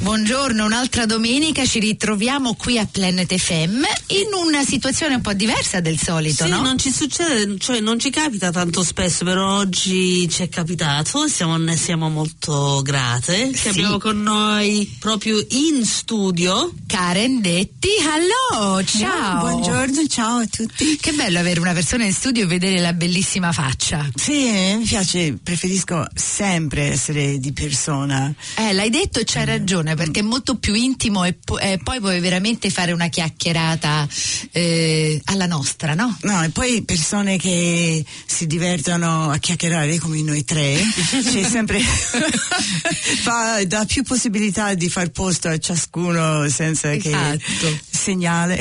Buongiorno, un'altra domenica ci ritroviamo qui a Planet FM in una situazione un po' diversa del solito, sì, no? non ci succede, cioè non ci capita tanto spesso, però oggi ci è capitato, siamo, ne siamo molto grate, Sì. che abbiamo con noi proprio in studio. Karen Detti, hello, ciao. Buongiorno, ciao a tutti. Che bello avere una persona in studio e vedere la bellissima faccia. Sì, eh, mi piace, preferisco sempre essere di persona. Eh, l'hai detto e c'hai ragione perché è molto più intimo e, po- e poi puoi veramente fare una chiacchierata eh, alla nostra, no? No, e poi persone che si divertono a chiacchierare come noi tre, c'è sempre fa, dà più possibilità di far posto a ciascuno senza Esatto. che segnale.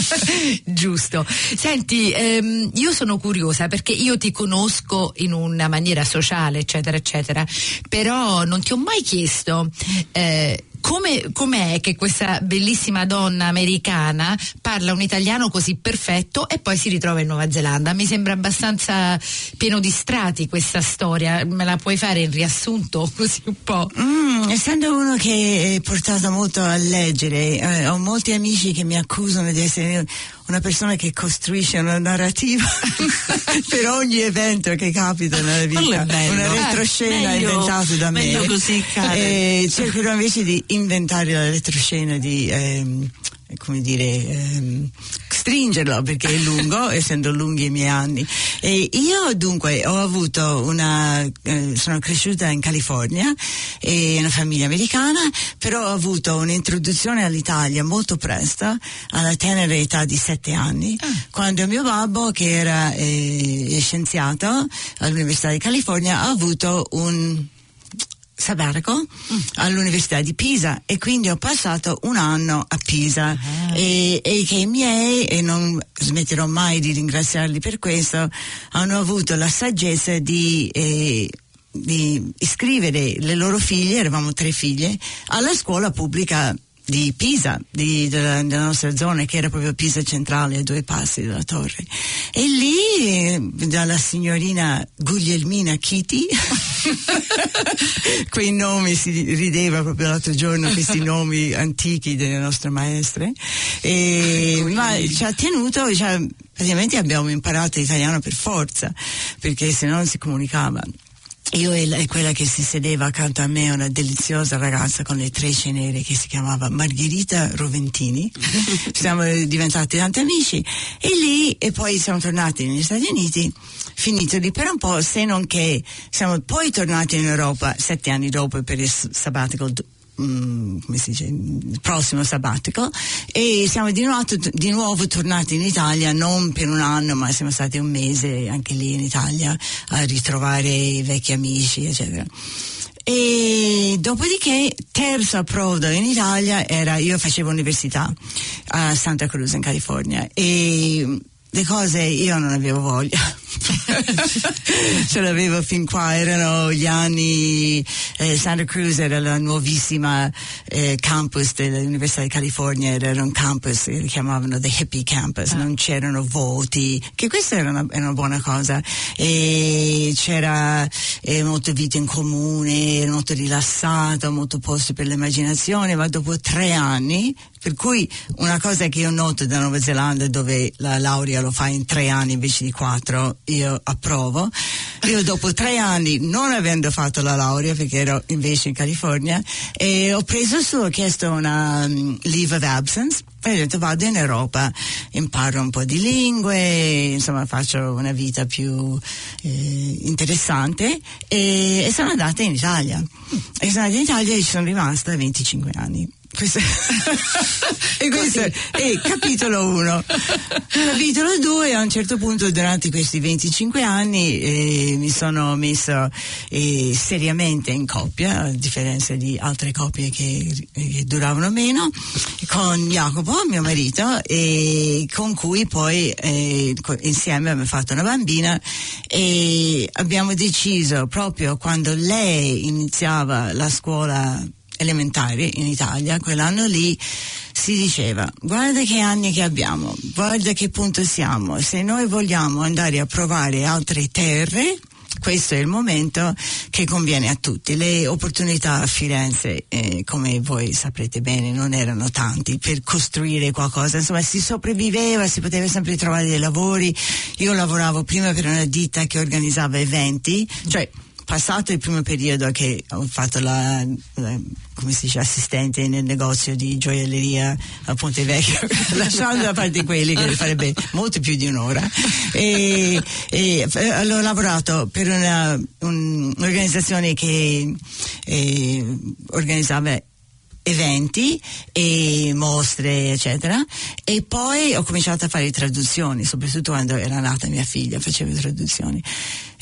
Giusto. Senti, ehm, io sono curiosa perché io ti conosco in una maniera sociale, eccetera, eccetera, però non ti ho mai chiesto eh, come com'è che questa bellissima donna americana parla un italiano così perfetto e poi si ritrova in Nuova Zelanda. Mi sembra abbastanza pieno di strati questa storia. Me la puoi fare in riassunto così un po'? Mm, essendo uno che è portato molto a leggere, eh, ho molti amici che mi accusano di essere una persona che costruisce una narrativa per ogni evento che capita nella vita, una Eh, retroscena meglio- inventata da me. così. E cercherò invece di inventare la retroscena di ehm, come dire ehm, stringerlo perché è lungo essendo lunghi i miei anni. E io dunque ho avuto una eh, sono cresciuta in California e in una famiglia americana però ho avuto un'introduzione all'Italia molto presto alla tenera età di sette anni quando mio babbo che era eh, scienziato all'Università di California ha avuto un sabbatical all'Università di Pisa e quindi ho passato un anno a Pisa. E, e che i miei, e non smetterò mai di ringraziarli per questo, hanno avuto la saggezza di... eh, di iscrivere le loro figlie, eravamo tre figlie, alla scuola pubblica di Pisa, di- della, della nostra zona, che era proprio Pisa centrale, a due passi dalla torre. E lì, dalla signorina Guglielmina Chiti, quei nomi si rideva proprio l'altro giorno, questi nomi antichi delle nostre maestre, e, ma ci ha tenuto, cioè, praticamente abbiamo imparato italiano per forza, perché se no non si comunicava. Io e, la- quella che si sedeva accanto a me, una deliziosa ragazza con le trecce nere che si chiamava Margherita Roventini. siamo diventati tanti amici e lì e poi siamo tornati negli Stati Uniti, finito lì per un po', se non che siamo poi tornati in Europa sette anni dopo per il s- mm, come si dice, il prossimo sabbatico e siamo di nuovo, di nuovo tornati in Italia non per un anno ma siamo stati un mese anche lì in Italia a ritrovare i vecchi amici eccetera. E dopodiché terzo approdo in Italia era io facevo università a Santa Cruz in California e le cose io non avevo voglia ce l'avevo fin qua erano gli anni eh, Santa Cruz era la nuovissima eh, campus dell'Università di California era un campus che chiamavano the hippie campus non c'erano voti che questa era una, era una buona cosa. E c'era eh, molta vita in comune molto rilassato molto posto per l'immaginazione ma dopo tre anni per cui una cosa che io noto da Nuova Zelanda dove la laurea lo fa in tre anni invece di quattro, io approvo. Io dopo tre anni, non avendo fatto la laurea, perché ero invece in California, ho preso su, ho chiesto una um, leave of absence e ho detto vado in Europa, imparo un po' di lingue, insomma faccio una vita più eh, interessante e, e sono andata in Italia. E sono andata in Italia e ci sono rimasta 25 anni e questo è capitolo 1. Capitolo 2, a un certo punto durante questi 25 anni eh, mi sono messo eh, seriamente in coppia, a differenza di altre coppie che, che duravano meno, con Jacopo, mio marito, e con cui poi eh, insieme abbiamo fatto una bambina e abbiamo deciso proprio quando lei iniziava la scuola elementare in Italia, quell'anno lì si diceva guarda che anni che abbiamo, guarda che punto siamo, se noi vogliamo andare a provare altre terre, questo è il momento che conviene a tutti. Le opportunità a Firenze, eh, come voi saprete bene, non erano tanti per costruire qualcosa, insomma si sopravviveva, si poteva sempre trovare dei lavori. Io lavoravo prima per una ditta che organizzava eventi, cioè passato il primo periodo che ho fatto la, la come si dice, assistente nel negozio di gioielleria a Ponte Vecchio, lasciando da parte quelli che farebbe molto più di un'ora. E, e, eh, ho lavorato per una, un, un'organizzazione che eh, organizzava eventi e mostre eccetera. E poi ho cominciato a fare traduzioni soprattutto quando era nata mia figlia facevo traduzioni.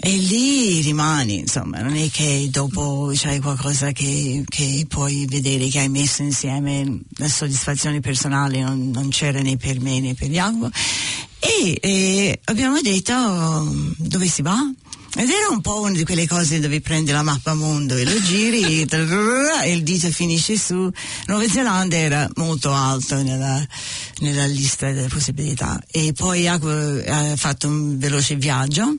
E lì rimani insomma non è che dopo c'hai qualcosa che, che puoi vedere che hai messo insieme la soddisfazione personale non, non c'era né per me né per altri. E, e abbiamo detto dove si va ed era un po' una di quelle cose dove prendi la mappa mondo e lo giri e il dito finisce su. Nuova Zelanda era molto alto nella, nella lista delle possibilità. E poi ha, ha fatto un veloce viaggio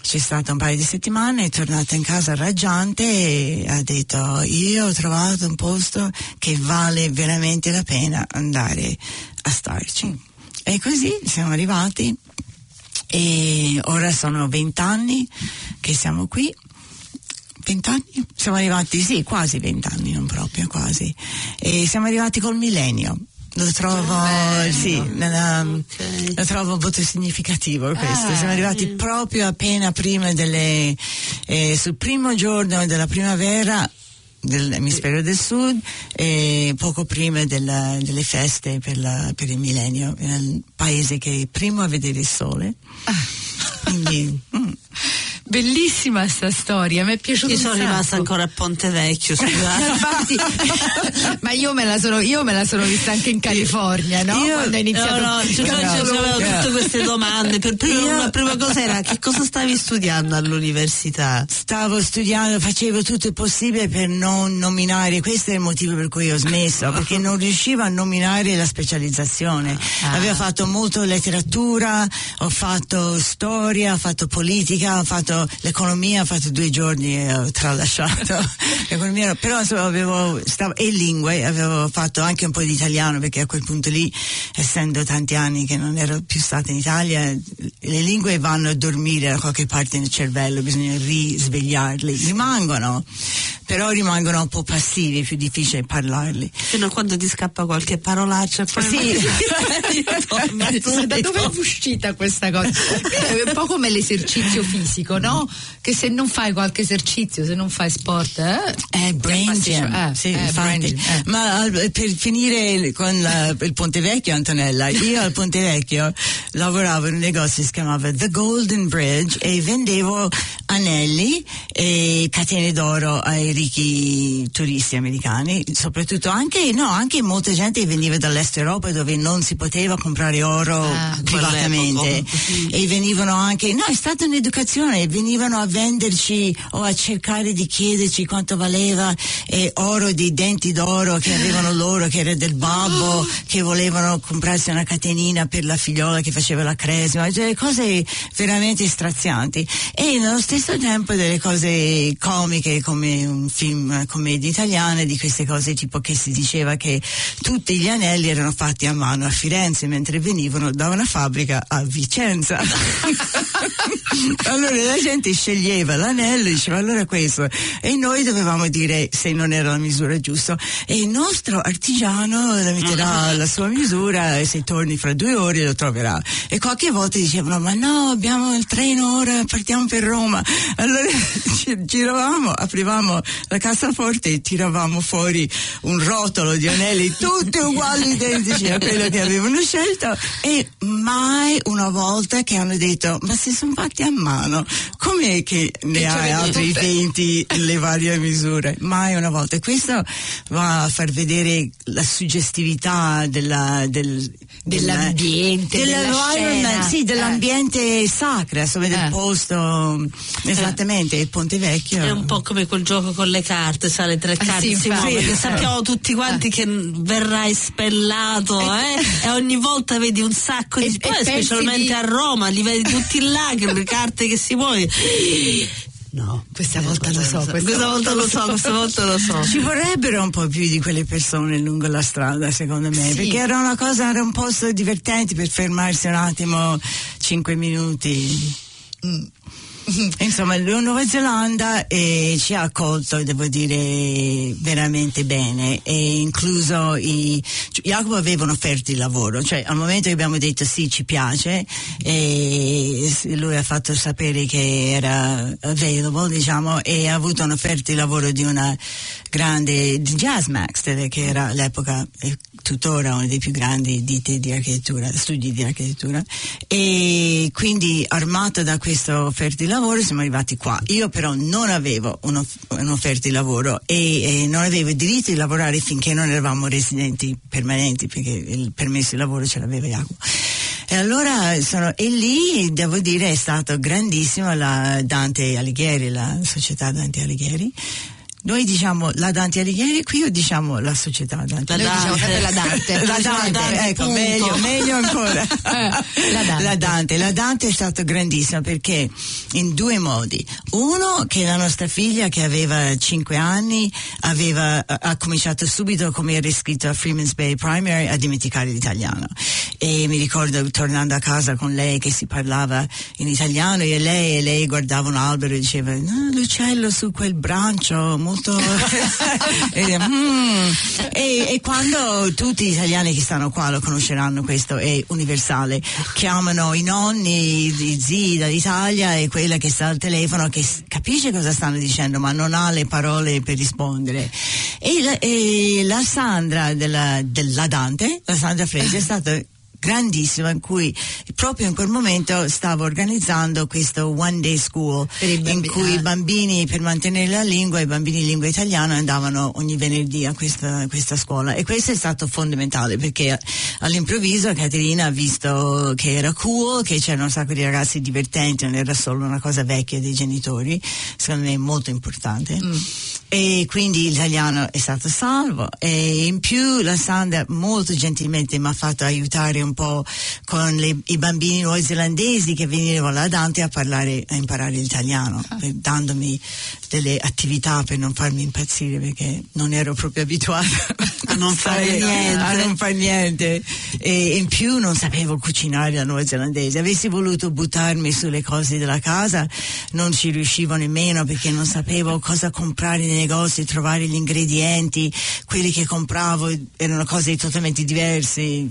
c'è stata un paio di settimane, è tornata in casa raggiante e ha detto io ho trovato un posto che vale veramente la pena andare a starci. E così siamo arrivati e ora sono vent'anni che siamo qui. Vent'anni? Siamo arrivati, sì, quasi vent'anni, non proprio, quasi. E siamo arrivati col millennio. Lo trovo, sì, nella, Ok. lo trovo molto significativo questo. Ah, Siamo arrivati proprio appena prima delle, eh, sul primo giorno della primavera dell'emisfero del sud e poco prima della- delle feste per, la- per il millennio, nel paese che è primo a vedere il sole. Quindi, mm. Bellissima sta storia, mi è piaciuta Io sono sacco. rimasta ancora a Ponte Vecchio, scusate. Ma io me, la sono, io me la sono vista anche in California, no? Io, Quando ho iniziato no, no, cioè, noi ci avevamo tutte queste domande. Per prima, Io- la prima cosa era che cosa stavi studiando all'università? Stavo studiando, facevo tutto il possibile per non nominare, questo è il motivo per cui ho smesso, perché non riuscivo a nominare la specializzazione. Ah. Avevo fatto molto letteratura, ho fatto storia, ho fatto politica, ho fatto l'economia, ho fatto due giorni e ho tralasciato l'economia, però insomma avevo, stavo, e lingue, avevo fatto anche un po' di italiano perché a quel punto lì, essendo tanti anni che non ero più stata in Italia, le lingue vanno a dormire da qualche parte nel cervello, bisogna risvegliarli, rimangono, però rimangono un po' passivi, è più difficile parlarli. Fino a quando ti scappa qualche parolaccia. poi Sì. ritorna Ma da dove è uscita questa cosa? È un po' come l'esercizio fisico, no? Che se non fai qualche esercizio, se non fai sport, eh? È brain jam, eh, sì, eh, brain jam, eh. Ma eh, per finire con la- il Ponte Vecchio, Antonella, io al Ponte Vecchio lavoravo in un negozio che si chiamava The Golden Bridge e vendevo anelli e catene d'oro ai ricchi turisti americani, soprattutto anche, no, anche molta gente che veniva dall'est Europa dove non si poteva comprare oro Ah, privatamente. e venivano anche, no, è stata un'educazione, venivano a venderci o a cercare di chiederci quanto valeva eh, oro di denti d'oro che avevano loro, che era del babbo, che volevano comprarsi una catenina per la figliola che faceva la cresima, cioè cose veramente strazianti. E nello stesso tempo delle cose comiche come un film, commedia italiana, di queste cose tipo che si diceva che tutti gli anelli erano fatti a mano a Firenze mentre venivano da una fabbrica a Vicenza. allora la gente sceglieva l'anello e diceva allora questo. E noi dovevamo dire se non era la misura giusta. E il nostro artigiano la metterà alla sua misura e se torni fra due ore lo troverà. E qualche volta dicevano ma no abbiamo il treno ora partiamo per Roma. Allora gi- giravamo aprivamo la cassaforte e tiravamo fuori un rotolo di anelli tutti uguali identici a quello che avevano scelto. E mai una volta che hanno detto ma si sono fatti a mano com'è che ne hai altri tutte. 20 le varie misure mai una volta e questo va a far vedere la suggestività della, del, Dell'ambiente, della scena. sì, dell'ambiente sacro insomma del Eh. posto esattamente il Ponte Vecchio È un po' come quel gioco con le carte, sa, le tre Ah, carte sì, muovono, Sì. che sappiamo tutti quanti che verrai spellato, eh? E ogni volta vedi un sacco di E- poi specialmente di- a Roma, li vedi tutti là, che carte che si muovono. No. Questa volta lo so, Questa, volta lo so, questa volta lo so. Ci vorrebbero un po' più di quelle persone lungo la strada, secondo me, Sì. perché era una cosa, era un posto divertente per fermarsi un attimo, cinque minuti. Mm. Insomma, la Nuova Zelanda eh, ci ha accolto, devo dire, veramente bene, e incluso i... Jacopo avevano offerto il lavoro, cioè al momento che abbiamo detto sì, ci piace, e lui ha fatto sapere che era available, diciamo, e ha avuto un'offerta di lavoro di una grande di Jazzmax, eh, che era all'epoca e tuttora uno dei più grandi ditte di architettura, studi di architettura, e quindi armato da questa offerta di lavoro siamo arrivati qua. Io però non avevo un'off- un'offerta di lavoro e, e non avevo il diritto di lavorare finché non eravamo residenti permanenti perché il permesso di lavoro ce l'aveva Jacopo. E allora sono, e lì devo dire è stato grandissimo la Dante Alighieri, la società Dante Alighieri. Noi diciamo la Dante Alighieri, qui o diciamo la società Dante La Noi diciamo Dante. sempre la Dante. la Diciamo Dante, Dante, ecco, punto. meglio, meglio ancora. Eh, la Dante. La Dante. La Dante è stato grandissimo perché in due modi. Uno, che la nostra figlia che aveva 5 anni aveva, ha- cominciato subito come era iscritto a Freeman's Bay Primary a dimenticare l'italiano. E mi ricordo tornando a casa con lei che si parlava in italiano e lei, e lei guardava un albero e diceva "Ah, l'uccello su quel brancio molto. E, "Mm". E- e quando tutti gli italiani che stanno qua lo conosceranno questo è universale. Chiamano i nonni i zii dall'Italia e quella che sta al telefono che capisce cosa stanno dicendo ma non ha le parole per rispondere. E la, e la Sandra della, della Dante la Sandra Fresi è stata grandissima in cui proprio in quel momento stavo organizzando questo one day school in cui i bambini per mantenere la lingua i bambini di lingua italiana andavano ogni venerdì a questa, questa scuola. E questo è stato fondamentale perché all'improvviso Caterina ha visto che era cool che c'erano un sacco di ragazzi divertenti non era solo una cosa vecchia dei genitori secondo me è molto importante e quindi l'italiano è stato salvo. E in più la Sandra molto gentilmente mi ha fatto aiutare un po' con le- i bambini neozelandesi che venivano là Dante a parlare a imparare l'italiano per- dandomi delle attività per non farmi impazzire perché non ero proprio abituata A non fare niente. a non fare niente. E in più non sapevo cucinare la neozelandese. Avessi voluto buttarmi sulle cose della casa non ci riuscivo nemmeno perché non sapevo cosa comprare nei negozi trovare gli ingredienti. Quelli che compravo erano cose totalmente diverse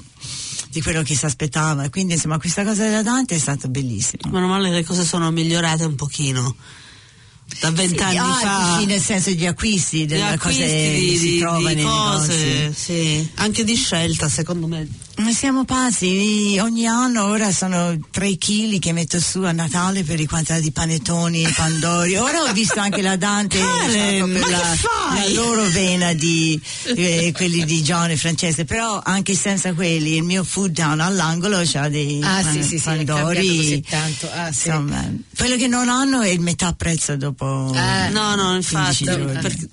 di quello che si aspettava. Quindi insomma questa cosa della Dante è stata bellissima. Meno male che le cose sono migliorate un pochino. Da vent'anni Ah, fa. sì, nel senso di acquisti delle cose che di, si di- trovano di cose, sì. Anche di scelta, secondo me. Ma siamo pazzi, ogni anno ora sono 3 kg che metto su a Natale per i quantità di panettoni e pandori. Ora ho visto anche la Dante Karen, per la, la loro vena di eh, quelli di John e Francesca, però anche senza quelli il mio food down all'angolo c'ha dei Ah, pan- sì, sì, pandori. Ah, sì. Insomma, quello che non hanno è il metà prezzo dopo Eh. No, no, 15 infatti.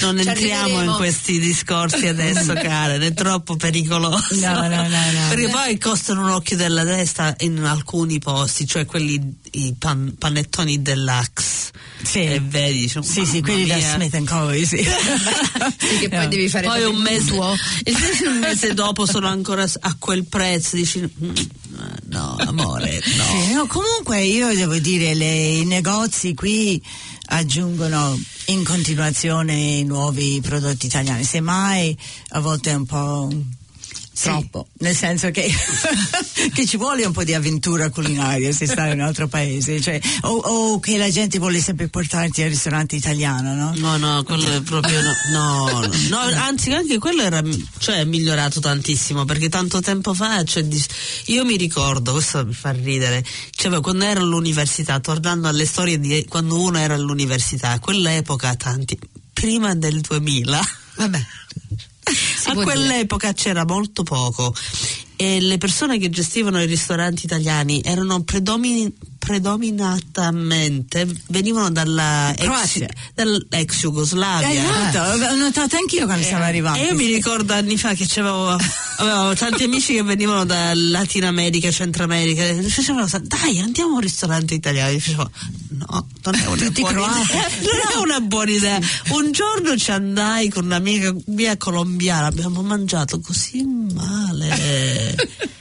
Non entriamo in questi discorsi adesso, Karen, è troppo pericoloso. No, no, no, no. Perché poi costano un occhio della testa in alcuni posti, cioè quelli, i pan- panettoni deluxe. Sì. E vedi, dici, Sì, sì, quelli da mia. Smith Co. Sì. Sì, che poi devi fare Poi un mese, e un mese dopo sono ancora a quel prezzo, dici, "Mm, no, amore, no. Sì, no, comunque io devo dire le, i negozi qui aggiungono in continuazione nuovi prodotti italiani, semmai a volte è un po' troppo, nel senso che, che ci vuole un po' di avventura culinaria se stai in un altro paese, cioè, o, o che la gente vuole sempre portarti al ristorante italiano, no? No, no, quello è proprio no, no, no, no, anzi anche quello era cioè, è migliorato tantissimo perché tanto tempo fa, cioè, io mi ricordo, questo mi fa ridere, cioè, quando ero all'università, tornando alle storie di quando uno era all'università, quell'epoca tanti, prima del 2000, Vabbè. A quell'epoca c'era molto poco e le persone che gestivano i ristoranti italiani erano predomini- predominatamente venivano dalla ex, dall'ex Jugoslavia. notato? Ho notato anch'io quando siamo arrivati. E io mi ricordo anni fa che c'avevo avevo tanti amici che venivano da Latina America, Centro America, facevano dai andiamo a un ristorante italiano. Io facevo no, non è una Tutti buona croati. idea. Non è una buona idea. Un giorno ci andai con un'amica mia colombiana, abbiamo mangiato così male.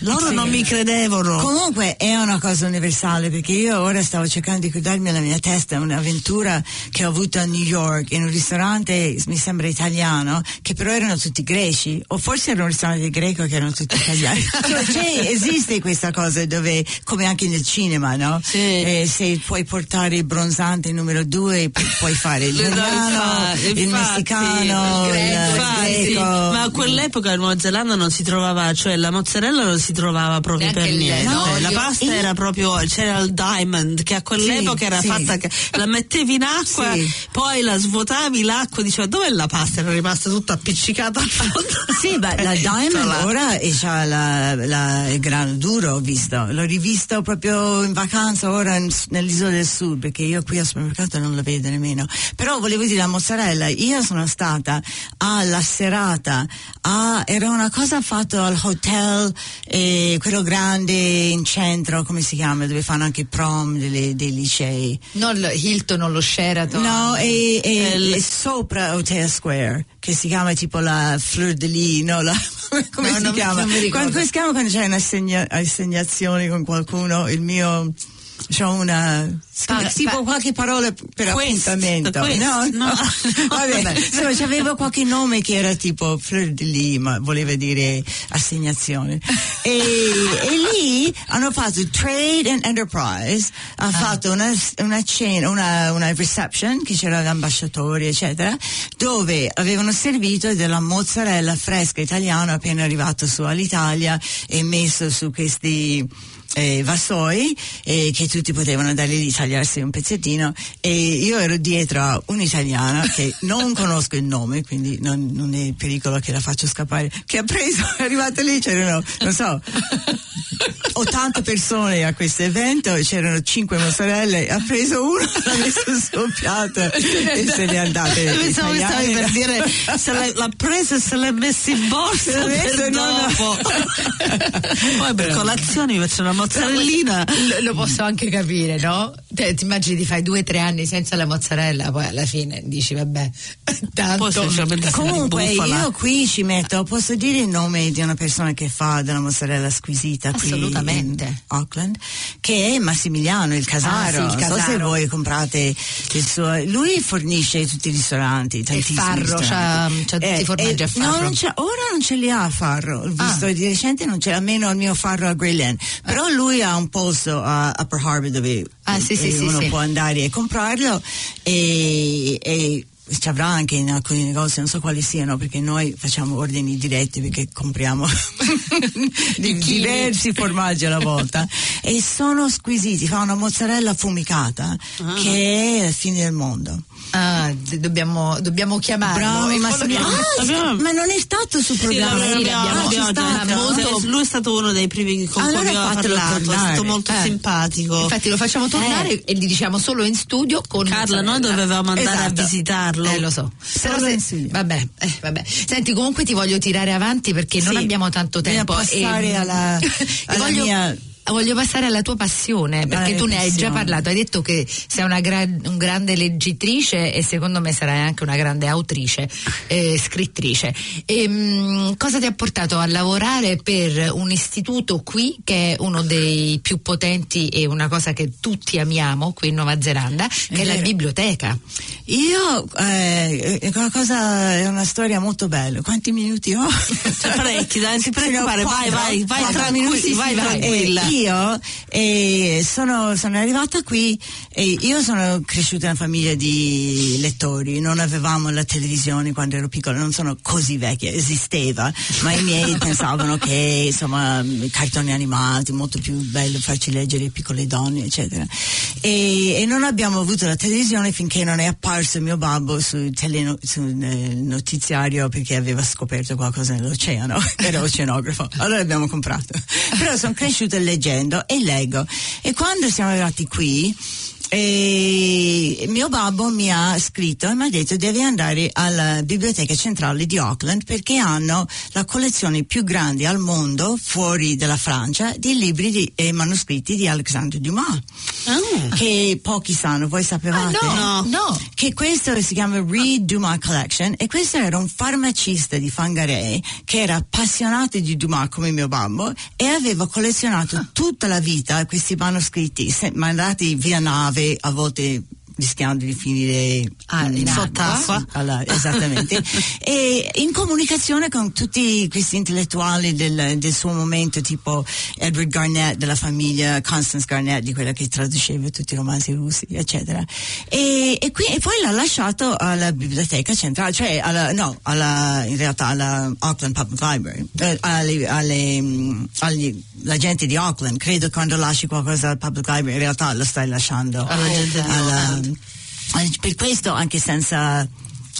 Loro non mi credevano. Comunque è una cosa universale perché io ora stavo cercando di ricordarmi nella mia testa un'avventura che ho avuto a New York in un ristorante, mi sembra italiano, che però erano tutti greci, o forse era un ristorante greco che erano tutti italiani. cioè, esiste questa cosa dove, come anche nel cinema, no? Sì. Eh, se puoi portare il bronzante numero due, pu- puoi fare il No, italiano, il infatti, messicano, il il greco, infatti, greco. ma a quell'epoca in Nuova Zelanda non si trovava, cioè la mozzarella non si trovava proprio Neanche per niente. no, la pasta io- era proprio, c'era il diamond che a quell'epoca Sì, era sì. fatta, che la mettevi in acqua, Sì. poi la svuotavi l'acqua, diceva dov'è la pasta? Era rimasta tutta appiccicata al fondo. Sì, ma la Diamond Eccola. ora e c'ha la, la- il grano duro, ho visto. L'ho rivisto proprio in vacanza ora in- nell'isola del sud, perché io qui al supermercato non la vedo nemmeno. Però volevo dire la mozzarella, io sono stata alla serata, a- era una cosa fatta al hotel, eh, quello grande in centro, come si chiama, dove fanno anche i prom delle- dei licei. Non lo Hilton o lo Sheraton. No, e, e- Eh, l- e sopra Hotel Square, che si chiama tipo la Fleur de Lis, no? La, come No, si non- chiama? non. Quando, come si chiama quando c'è un'assegnazione con qualcuno? Il mio... C'ho una Pa- tipo pa- qualche parola per Quest, appuntamento. quest, no, no. no. Vabbè, insomma, c'aveva qualche nome che era tipo Fleur de Lis, ma voleva dire assegnazione. e, e lì hanno fatto Trade and Enterprise, ha Ah. fatto una, una cena, una, una reception, che c'era l'ambasciatore, eccetera, dove avevano servito della mozzarella fresca italiana appena arrivato su all'Italia e messo su questi eh, vassoi eh, che tutti potevano andare lì tagliarsi un pezzettino e io ero dietro a un'italiana che non conosco il nome quindi non, non è pericolo che la faccio scappare che ha preso, è arrivata lì c'erano non so 80 persone a questo evento c'erano 5 mozzarelle ha preso uno l'ha messo sul piatto e se andata Pensavo che stavi Italiana. per dire se l'ha, l'ha presa e se l'ha messa in borsa per messa- no, no. dopo. Poi per colazione mi faccio una mozzarellina. Lo, lo posso anche capire, no? Te, ti immagini ti fai due o tre anni senza la mozzarella, poi alla fine dici vabbè, tanto. Comunque di io qui ci metto, posso dire il nome di una persona che fa della mozzarella squisita qui Assolutamente. in Auckland, che è Massimiliano il Casaro. Ah, sì, il Non so se Casaro. voi comprate il suo. Lui fornisce tutti i ristoranti, tantissimi farro, ristoranti. c'ha- c'ha tutti i formaggi a farro. No, non ora non ce li ha a farro. Ho visto Ah. di recente non c'è almeno il mio farro a Grillen. Però lui ha un posto a Upper Harbor dove Ah, sì, sì, uno sì. può andare e comprarlo e, e ci avrà anche in alcuni negozi, non so quali siano, perché noi facciamo ordini diretti perché compriamo di- diversi formaggi alla volta e sono squisiti, fa una mozzarella affumicata che è la fine del mondo. Ah, dobbiamo, dobbiamo chiamarlo. Bravo, che- Ah, Abbiamo- ma non è stato sul Sì, programma? l'abbiamo- sì, l'abbiamo- l'abbiamo stato. detto. Molto- Lui è stato uno dei primi con Allora cui abbiamo parlato, è stato molto Eh. simpatico. Infatti lo facciamo tornare e gli diciamo solo in studio con Carla, noi dovevamo andare Esatto. a visitarlo. Eh, lo so. Però se- vabbè, eh, vabbè. Senti, comunque ti voglio tirare avanti perché non Sì. abbiamo tanto tempo. passare e- alla- alla voglio, mia voglio passare alla tua passione, perché Ah, tu ne hai già passione. parlato, hai detto che sei una gra- un grande leggitrice e secondo me sarai anche una grande autrice, eh, scrittrice. E, mh, cosa ti ha portato a lavorare per un istituto qui che è uno dei più potenti e una cosa che tutti amiamo qui in Nuova Zelanda, che è, la vero. biblioteca? Io, eh, è una cosa, è una storia molto bella. Quanti minuti ho? parecchi, non ti preoccupare, vai, vai, vai, tranquilla, minuti, vai sì, tranquilla. Eh, io eh, sono, sono arrivata qui e io sono cresciuta in una famiglia di lettori, non avevamo la televisione quando ero piccola, non sono così vecchia, esisteva, ma i miei pensavano che insomma i cartoni animati, molto più bello farci leggere piccole donne, eccetera. E, e non abbiamo avuto la televisione finché non è apparso mio babbo sul, teleno- sul eh, notiziario perché aveva scoperto qualcosa nell'oceano, era oceanografo, allora l'abbiamo comprato. Però sono cresciuta leggendo e leggo. E quando siamo arrivati qui, eh, mio babbo mi ha scritto e mi ha detto devi andare alla biblioteca centrale di Auckland perché hanno la collezione più grande al mondo fuori dalla Francia di libri di- e manoscritti di Alexandre Dumas Ah. che pochi sanno, voi sapevate? Ah, no, No. Che questo si chiama Reed Dumas Collection e questo era un farmacista di Fangarei che era appassionato di Dumas come mio babbo e aveva collezionato tutta la vita questi manoscritti mandati via nave a volte rischiando di finire Ah, in acqua. sott'acqua. Alla- esattamente e in comunicazione con tutti questi intellettuali del, del suo momento tipo Edward Garnett della famiglia Constance Garnett di quella che traduceva tutti i romanzi russi eccetera e, e qui, e poi l'ha lasciato alla biblioteca centrale cioè alla, no alla, in realtà alla Auckland Public Library eh, alle, alle, mm, agli, la gente di Auckland credo quando lasci qualcosa al Public Library in realtà lo stai lasciando Alla di alla- eh, per questo anche senza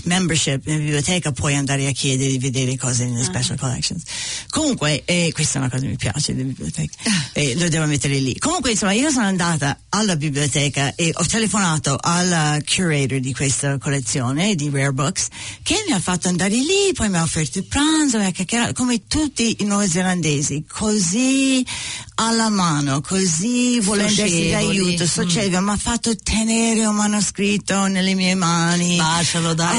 membership in biblioteca puoi andare a chiedere di vedere cose nelle special collections. Comunque eh, questa è una cosa che mi piace delle biblioteche. E lo devo mettere lì. Comunque insomma io sono andata alla biblioteca e ho telefonato alla curator di questa collezione di rare books che mi ha fatto andare lì poi mi ha offerto il pranzo mi ha chiacchierato come tutti i neozelandesi così alla mano così volendo essere Socievoli. d'aiuto socievole mi ha fatto tenere un manoscritto nelle mie mani. Bacialo, dai.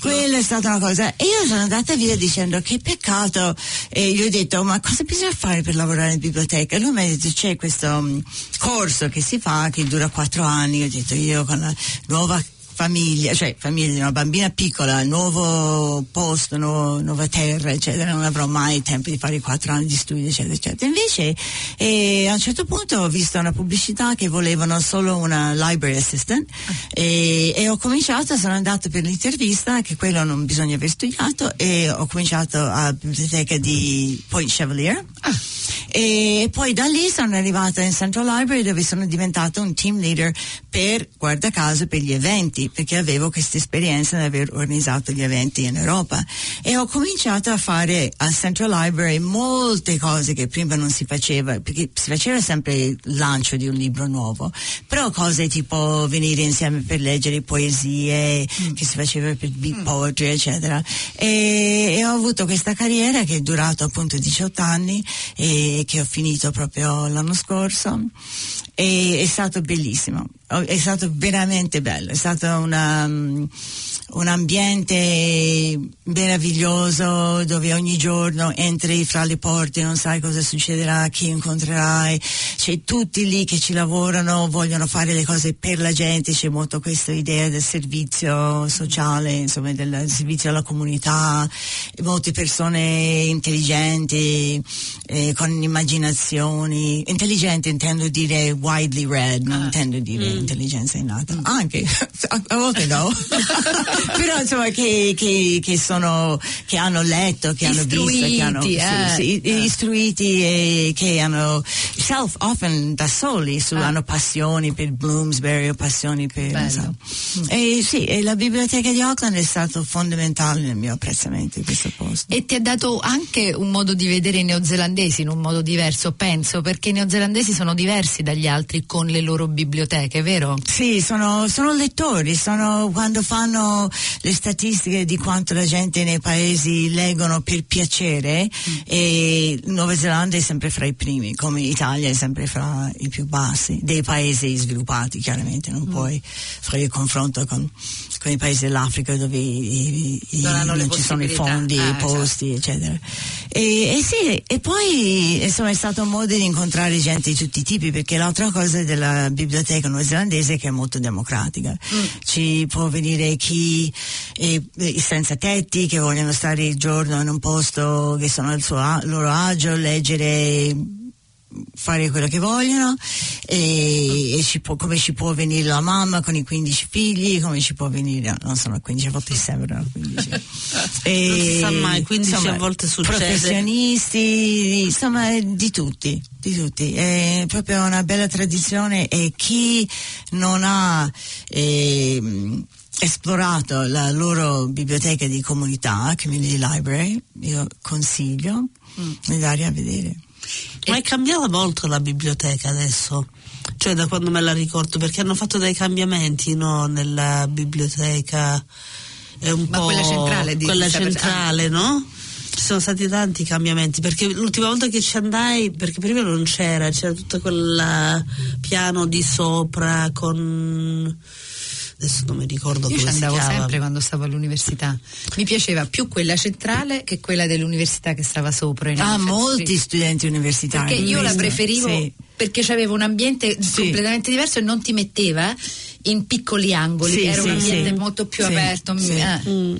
Quella è stata una cosa. E io sono andata via dicendo che peccato. E gli ho detto ma cosa bisogna fare per lavorare in biblioteca? E lui mi ha detto c'è questo mm, corso che si fa che dura quattro anni. Ho detto io con la nuova famiglia, cioè famiglia di una bambina piccola, nuovo posto, nuovo- nuova terra, eccetera, non avrò mai tempo di fare i quattro anni di studio, eccetera, eccetera. Invece eh, a un certo punto ho visto una pubblicità che volevano solo una library assistant e, e ho cominciato, sono andata per l'intervista, che quello non bisogna aver studiato, e ho cominciato alla biblioteca di Point Chevalier. E poi da lì sono arrivata in Central Library dove sono diventata un team leader per, guarda caso, per gli eventi, perché avevo questa esperienza di aver organizzato gli eventi in Europa. E ho cominciato a fare al Central Library molte cose che prima non si faceva, perché si faceva sempre il lancio di un libro nuovo, però cose tipo venire insieme per leggere poesie, che si faceva per big poetry, eccetera. E, e ho avuto questa carriera che è durata appunto 18 anni e che ho finito proprio l'anno scorso e è stato bellissimo, è stato veramente bello, è stato una, mm, un ambiente meraviglioso dove ogni giorno entri fra le porte, non sai cosa succederà, chi incontrerai, c'è tutti lì che ci lavorano, vogliono fare le cose per la gente, c'è molto questa idea del servizio sociale, insomma del servizio alla comunità, molte persone intelligenti, eh, con immaginazioni, intelligenti intendo dire widely read, non intendo dire intelligenza innata, anche, a, a volte no, però insomma che, che, che sono, che hanno letto, che hanno visto, che hanno Istruiti, eh. sì, sì, istruiti e che hanno self often da soli su, Ah. hanno passioni per Bloomsbury o passioni per so. e sì e la biblioteca di Auckland è stato fondamentale nel mio apprezzamento di questo posto E ti ha dato anche un modo di vedere i neozelandesi in un modo diverso, penso, perché i neozelandesi sono diversi dagli altri con le loro biblioteche, vero? Sì, sono, sono lettori, sono quando fanno le statistiche di quanto la gente nei paesi leggono per piacere e Nuova Zelanda è sempre fra i primi, come Italia è sempre fra i più bassi, dei paesi sviluppati chiaramente, non puoi fare il confronto con, con i paesi dell'Africa dove i- i- Non ci sono i fondi, Ah, i posti, eccetera. E, e sì, e poi insomma è stato un modo di incontrare gente di tutti i tipi, perché l'altra cosa della biblioteca neozelandese è che è molto democratica. Ci può venire chi è è senza tetti, che vogliono stare il giorno in un posto che sono al suo loro agio, leggere fare quello che vogliono e, e ci può- come ci può venire la mamma con i 15 figli come ci può venire non sono 15 a volte sembrano 15 E, Non si sa mai, 15 a volte succede. professionisti insomma di tutti di tutti. È proprio una bella tradizione e chi non ha ehm, esplorato la loro biblioteca di comunità community library io consiglio di andare a vedere Ma è cambiata molto la biblioteca adesso, cioè da quando me la ricordo, perché hanno fatto dei cambiamenti no, nella biblioteca. È un Ma po' quella centrale di- quella centrale, no? Ci sono stati tanti cambiamenti, perché l'ultima volta che ci andai, perché prima non c'era, c'era tutto quel piano di sopra con adesso non mi ricordo Io ci come si andavo chiama. sempre quando stavo all'università. Mi piaceva più quella centrale che quella dell'università che stava sopra. in Ah, molti Street. studenti universitari. Perché io la preferivo sì. perché c'aveva un ambiente Sì. completamente diverso e non ti metteva in piccoli angoli, Sì, era sì, un ambiente sì. molto più aperto. sì. eh. Mm.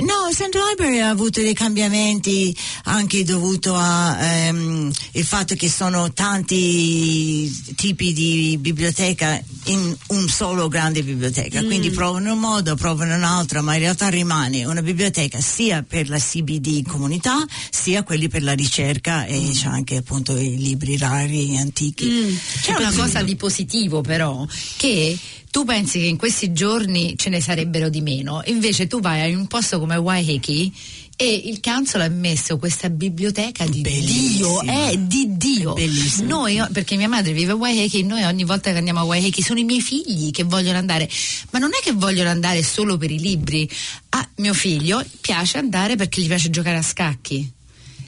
No, Central Library ha avuto dei cambiamenti anche dovuto al fatto che sono tanti tipi di biblioteca in un solo grande biblioteca, quindi provano un modo, provano un altro, ma in realtà rimane una biblioteca sia per la CBD comunità, sia quelli per la ricerca e c'è anche appunto i libri rari, antichi. C'è una cosa di positivo però, che tu pensi che in questi giorni ce ne sarebbero di meno, invece tu vai in un posto come Waiheke e il council ha messo questa biblioteca di Dio, Bellissima. è di Dio. Bellissima. Noi, perché mia madre vive a Waiheke, noi ogni volta che andiamo a Waiheke sono i miei figli che vogliono andare, ma non è che vogliono andare solo per i libri. A mio figlio piace andare perché gli piace giocare a scacchi.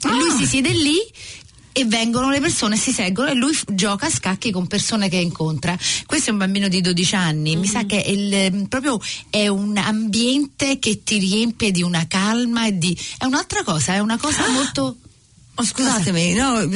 E lui Ah. si siede lì e vengono le persone, si seggono e lui f- gioca a scacchi con persone che incontra. Questo è un bambino di 12 anni, mi sa che è il- proprio è un ambiente che ti riempie di una calma e di... è un'altra cosa, è una cosa molto... Oh, scusatemi, no,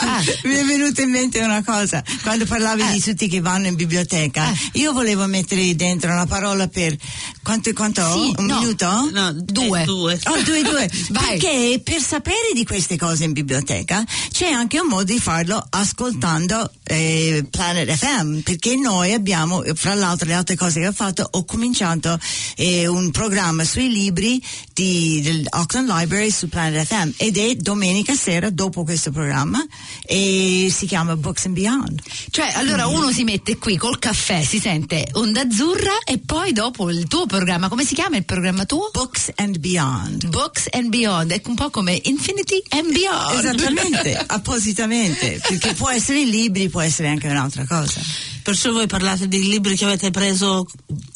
Ah. mi è venuta in mente una cosa. Quando parlavi Ah. di tutti che vanno in biblioteca, Ah. io volevo mettere dentro una parola per quanto, quanto ho? Sì, Un no. minuto? No, Due. eh, due. Oh, due, due. Perché per sapere di queste cose in biblioteca c'è anche un modo di farlo ascoltando eh, Planet FM, perché noi abbiamo, fra l'altro le altre cose che ho fatto, ho cominciato eh, un programma sui libri di, del Auckland Library su Planet FM ed è domenica sera dopo questo programma e si chiama Books and Beyond. Cioè, allora uno si mette qui col caffè, si sente onda azzurra e poi dopo il tuo programma, come si chiama il programma tuo? Books and Beyond. Books and Beyond, è un po' come Infinity and Beyond. Esattamente, appositamente, perché può essere i libri, può essere anche un'altra cosa. Perciò voi parlate dei libri che avete preso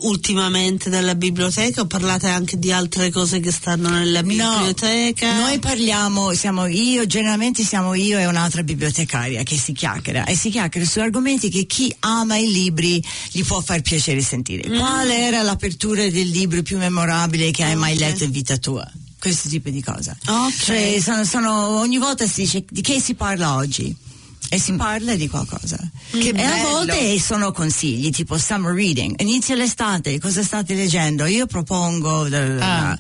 ultimamente dalla biblioteca o parlate anche di altre cose che stanno nella biblioteca? noi parliamo, siamo io, generalmente siamo io e un'altra bibliotecaria che si chiacchiera e si chiacchiera su argomenti che chi ama i libri gli può far piacere sentire. Mm. Qual era l'apertura del libro più memorabile che hai mai letto in vita tua? Questo tipo di cosa. Ok. Cioè, sono- sono- ogni volta si dice di che si parla oggi? E si parla di qualcosa. Che e a bello. volte sono consigli, tipo summer reading. Inizia l'estate, cosa state leggendo? Io propongo Ah.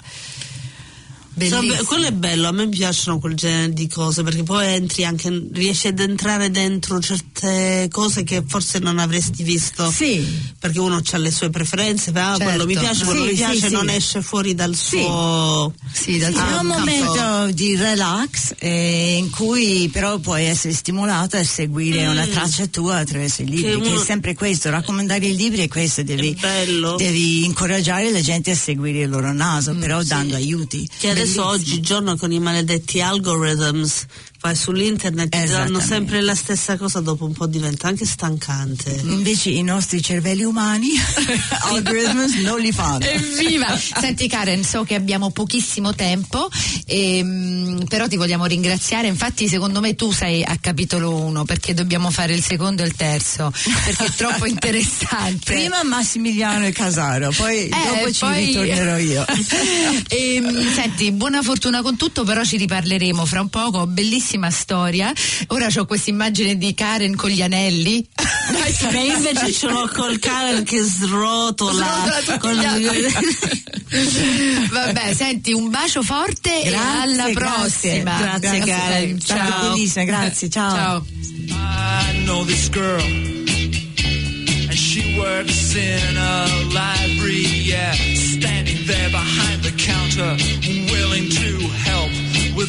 Bellissimo. quello è bello, a me piacciono quel genere di cose perché poi entri anche, riesci ad entrare dentro certe cose che forse non avresti visto. Sì. Perché uno ha le sue preferenze, ah, Certo. quello mi piace, quello Sì, mi piace, sì. non esce fuori dal suo. Sì, dal È suo un momento di relax eh, in cui però puoi essere stimolata a seguire una traccia tua attraverso i libri, Che che, uno- è sempre questo, raccomandare i libri è questo, devi, È bello. devi incoraggiare la gente a seguire il loro naso, però dando aiuti. Che adesso oggigiorno con i maledetti algorithms Poi sull'internet ti danno sempre la stessa cosa, dopo un po' diventa anche stancante. Invece i nostri cervelli umani, algorithms, non li fanno. Evviva! Senti Karen, so che abbiamo pochissimo tempo, ehm, però ti vogliamo ringraziare. Infatti, secondo me tu sei a capitolo 1 perché dobbiamo fare il secondo e il terzo, perché è troppo interessante. Prima Massimiliano e Casaro, poi Eh, dopo ci poi- ritornerò io. Ehm, senti, buona fortuna con tutto, però ci riparleremo fra un poco. Bellissima storia. Ora ho questa immagine di Karen con gli anelli. Ma io invece ce l'ho col Karen che srotola. Srotola tutti con- gli altri. Vabbè, senti, un bacio forte e Grazie, alla grazie. prossima. Grazie, Karen. È stato Ciao. bellissimo, grazie, ciao. Ciao. I know this girl, and she works in a library, yeah, standing there behind the counter,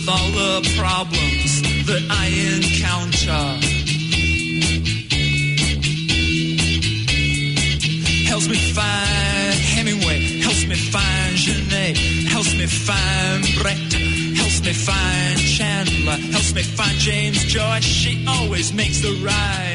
with all the problems that I encounter. Helps me find Hemingway, helps me find Genet, helps me find Brecht, helps me find Chandler, helps me find James Joyce. She always makes the right